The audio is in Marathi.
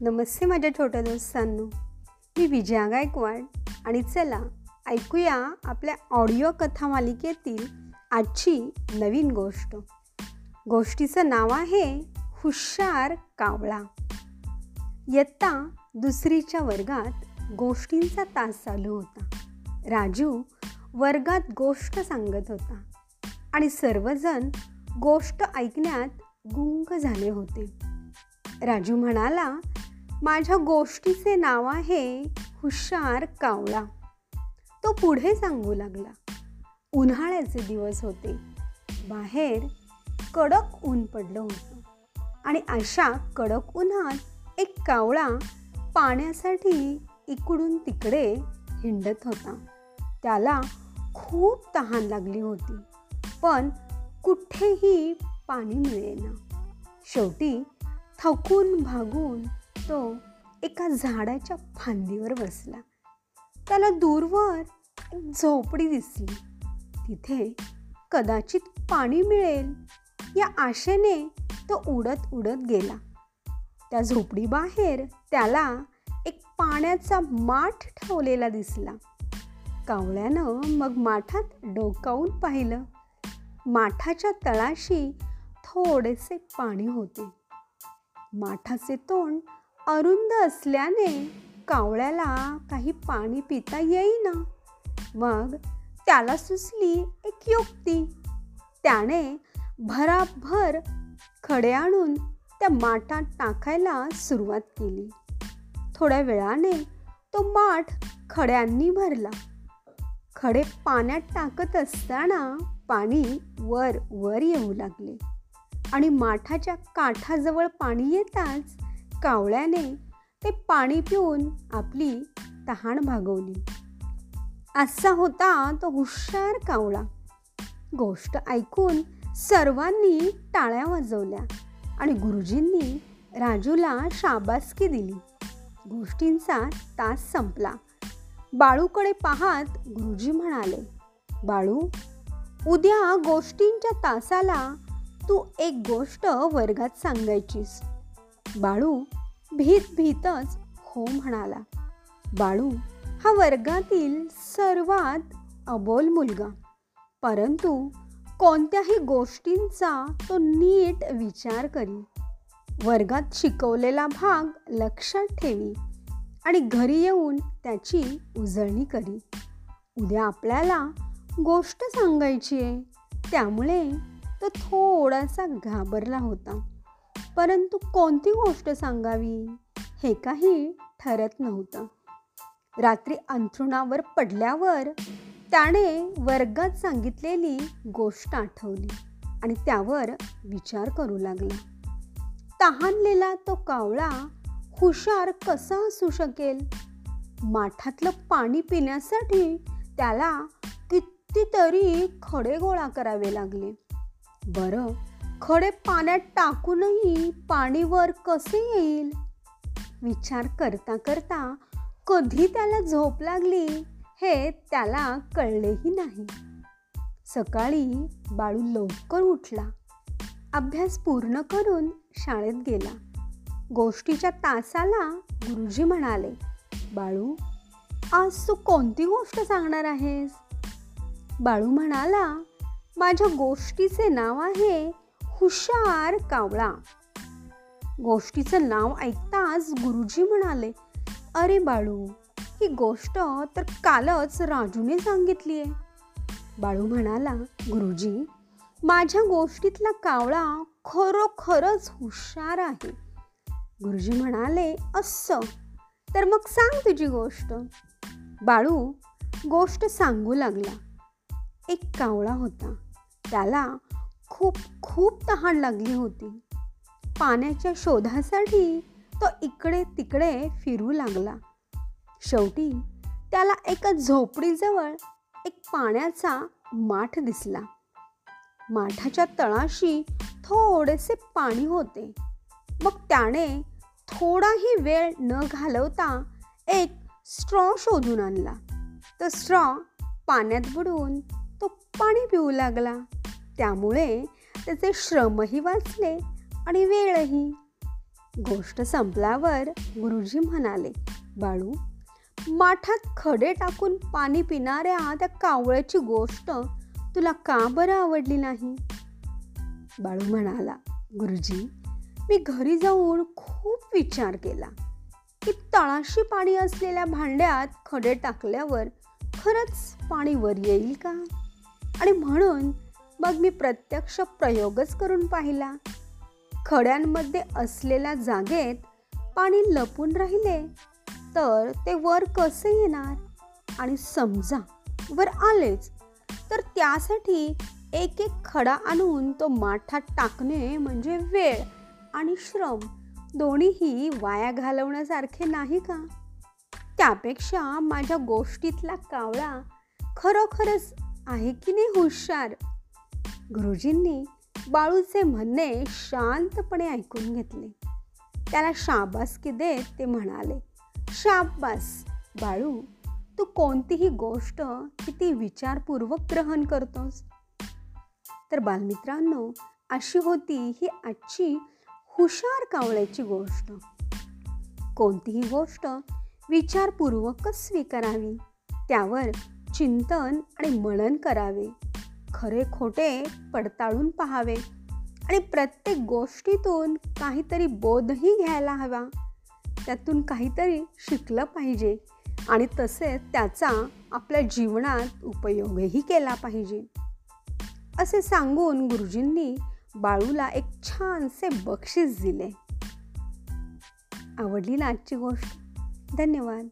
नमस्ते माझ्या छोट्या दोस्तांनो. मी विजया गायकवाड आणि चला ऐकूया आपल्या ऑडिओ कथा मालिकेतील आजची नवीन गोष्ट. गोष्टीचं नाव आहे हुशार कावळा. इयत्ता दुसरीच्या वर्गात गोष्टींचा तास चालू होता. राजू वर्गात गोष्ट सांगत होता आणि सर्वजण गोष्ट ऐकण्यात गुंग झाले होते. राजू म्हणाला माझ्या गोष्टीचे नाव आहे हुशार कावळा. तो पुढे सांगू लागला. उन्हाळ्याचे दिवस होते. बाहेर कडक ऊन पडलं होतं. आणि अशा कडक उन्हात एक कावळा पाण्यासाठी इकडून तिकडे हिंडत होता. त्याला खूप तहान लागली होती. पण कुठेही पाणी मिळेना. शेवटी थकून भागून तो एका झाडाच्या फांदीवर बसला. त्याला दूरवर एक झोपडी दिसली. तिथे कदाचित पाणी मिळेल. या आशेने तो उडत उडत गेला. त्या झोपडीबाहेर त्याला एक पाण्याचा माठ ठेवलेला दिसला. कावळ्यानं मग माठात डोकावून पाहिलं. माठाच्या तळाशी थोडेसे पाणी होते. माठाचे तोंड अरुंद असल्याने कावळ्याला काही पाणी पिता येईना. मग त्याला सुचली एक युक्ती. त्याने भराभर खडे आणून त्या माठात टाकायला सुरुवात केली. थोड्या वेळाने तो माठ खड्यांनी भरला. खडे पाण्यात टाकत असताना पाणी वर वर येऊ लागले आणि माठाच्या काठाजवळ पाणी येताच कावळ्याने ते पाणी पिऊन आपली तहान भागवली. असा होता तो हुशार कावळा. गोष्ट ऐकून सर्वांनी टाळ्या वाजवल्या आणि गुरुजींनी राजूला शाबासकी दिली. गोष्टींचा तास संपला. बाळूकडे पाहत गुरुजी म्हणाले बाळू उद्या गोष्टींच्या तासाला तू एक गोष्ट वर्गात सांगायचीस. बाळू भीत भीतच हो म्हणाला. बाळू हा वर्गातील सर्वात अबोल मुलगा. परंतु कोणत्याही गोष्टींचा तो नीट विचार करी. वर्गात शिकवलेला भाग लक्षात ठेवी आणि घरी येऊन त्याची उजळणी करी. उद्या आपल्याला गोष्ट सांगायची आहे त्यामुळे तो थोडासा घाबरला होता. परंतु कोणती गोष्ट सांगावी? हे काही ठरत नव्हतं. रात्री अंथरुणावर पडल्यावर त्याने वर्गात सांगितलेली गोष्ट आठवली आणि त्यावर विचार करू लागला. तहानलेला तो कावळा हुशार कसा असू शकेल? माठातलं पाणी पिण्यासाठी त्याला कितीतरी खडे गोळा करावे लागले. बरं खडे पाण्यात टाकूनही पाणीवर कसे येईल? विचार करता करता कधी त्याला झोप लागली हे त्याला कळलेही नाही. सकाळी बाळू लवकर उठला. अभ्यास पूर्ण करून शाळेत गेला. गोष्टीच्या तासाला गुरुजी म्हणाले बाळू आज तू कोणती गोष्ट सांगणार आहेस? बाळू म्हणाला माझ्या गोष्टीचे नाव आहे हुशार कावळा. गोष्टीचं नाव ऐकताच गुरुजी म्हणाले अरे बाळू ही गोष्ट तर कालच राजूने सांगितली आहे बाळू म्हणाला गुरुजी माझ्या गोष्टीतला कावळा खरोखरच हुशार आहे. गुरुजी म्हणाले असं? तर मग सांग तुझी गोष्ट. बाळू गोष्ट सांगू लागला. एक कावळा होता. त्याला खूप खूप तहान लागली होती. पाण्याच्या शोधासाठी तो इकडे तिकडे फिरू लागला. शेवटी त्याला एका झोपडीजवळ एक पाण्याचा माठ दिसला. माठाच्या तळाशी थोडेसे पाणी होते. मग त्याने थोडाही वेळ न घालवता एक स्ट्रॉ शोधून आणला. तर स्ट्रॉ पाण्यात बुडवून तो पाणी पिऊ लागला. त्यामुळे त्याचे श्रमही वाचले आणि वेळही. गोष्ट संपल्यावर गुरुजी म्हणाले बाळू माठात खडे टाकून पाणी पिणाऱ्या त्या कावळ्याची गोष्ट तुला का बरं आवडली नाही? बाळू म्हणाला गुरुजी मी घरी जाऊन खूप विचार केला. की तळाशी पाणी असलेल्या भांड्यात खडे टाकल्यावर खरंच पाणी वर येईल का? आणि म्हणून मग मी प्रत्यक्ष प्रयोगच करून पाहिला. खड्यांमध्ये असलेल्या जागेत पाणी लपून राहिले. तर ते वर कसे येणार? आणि समजा वर आलेच. तर त्यासाठी एक एक खडा आणून तो माठात टाकणे म्हणजे वेळ आणि श्रम. दोन्हीही वाया घालवण्यासारखे नाही का? त्यापेक्षा माझ्या गोष्टीतला कावळा खरोखरच आहे की नाही हुशार? गुरुजींनी बाळूचे म्हणणे शांतपणे ऐकून घेतले. त्याला शाबासकी देत ते म्हणाले शाबास बाळू तू कोणतीही गोष्ट किती विचारपूर्वक ग्रहण करतोस? तर बालमित्रांनो अशी होती ही आजची हुशार कावळ्याची गोष्ट. कोणतीही गोष्ट विचारपूर्वकच स्वीकारावी त्यावर चिंतन आणि मनन करावे. खरे खोटे पडताळून पहावे. आणि प्रत्येक गोष्टीतून काहीतरी बोधही घ्यायला हवा. त्यातून काहीतरी शिकलं पाहिजे. आणि तसेच त्याचा आपल्या जीवनात उपयोगही केला पाहिजे. असे सांगून गुरुजींनी बाळूला एक छानसे बक्षीस दिले. आवडली ना आजची गोष्ट. धन्यवाद.